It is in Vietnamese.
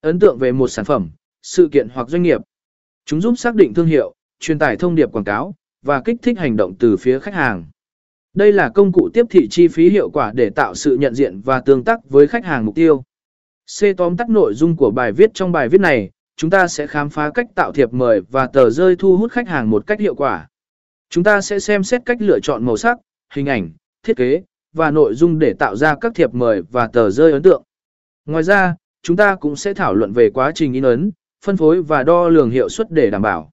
Ấn tượng về một sản phẩm, sự kiện hoặc doanh nghiệp. Chúng giúp xác định thương hiệu, truyền tải thông điệp quảng cáo và kích thích hành động từ phía khách hàng. Đây là công cụ tiếp thị chi phí hiệu quả để tạo sự nhận diện và tương tác với khách hàng mục tiêu. C tóm tắt nội dung của bài viết trong bài viết này, chúng ta sẽ khám phá cách tạo thiệp mời và tờ rơi thu hút khách hàng một cách hiệu quả. Chúng ta sẽ xem xét cách lựa chọn màu sắc, hình ảnh, thiết kế và nội dung để tạo ra các thiệp mời và tờ rơi ấn tượng. Ngoài ra, chúng ta cũng sẽ thảo luận về quá trình in ấn, phân phối và đo lường hiệu suất để đảm bảo.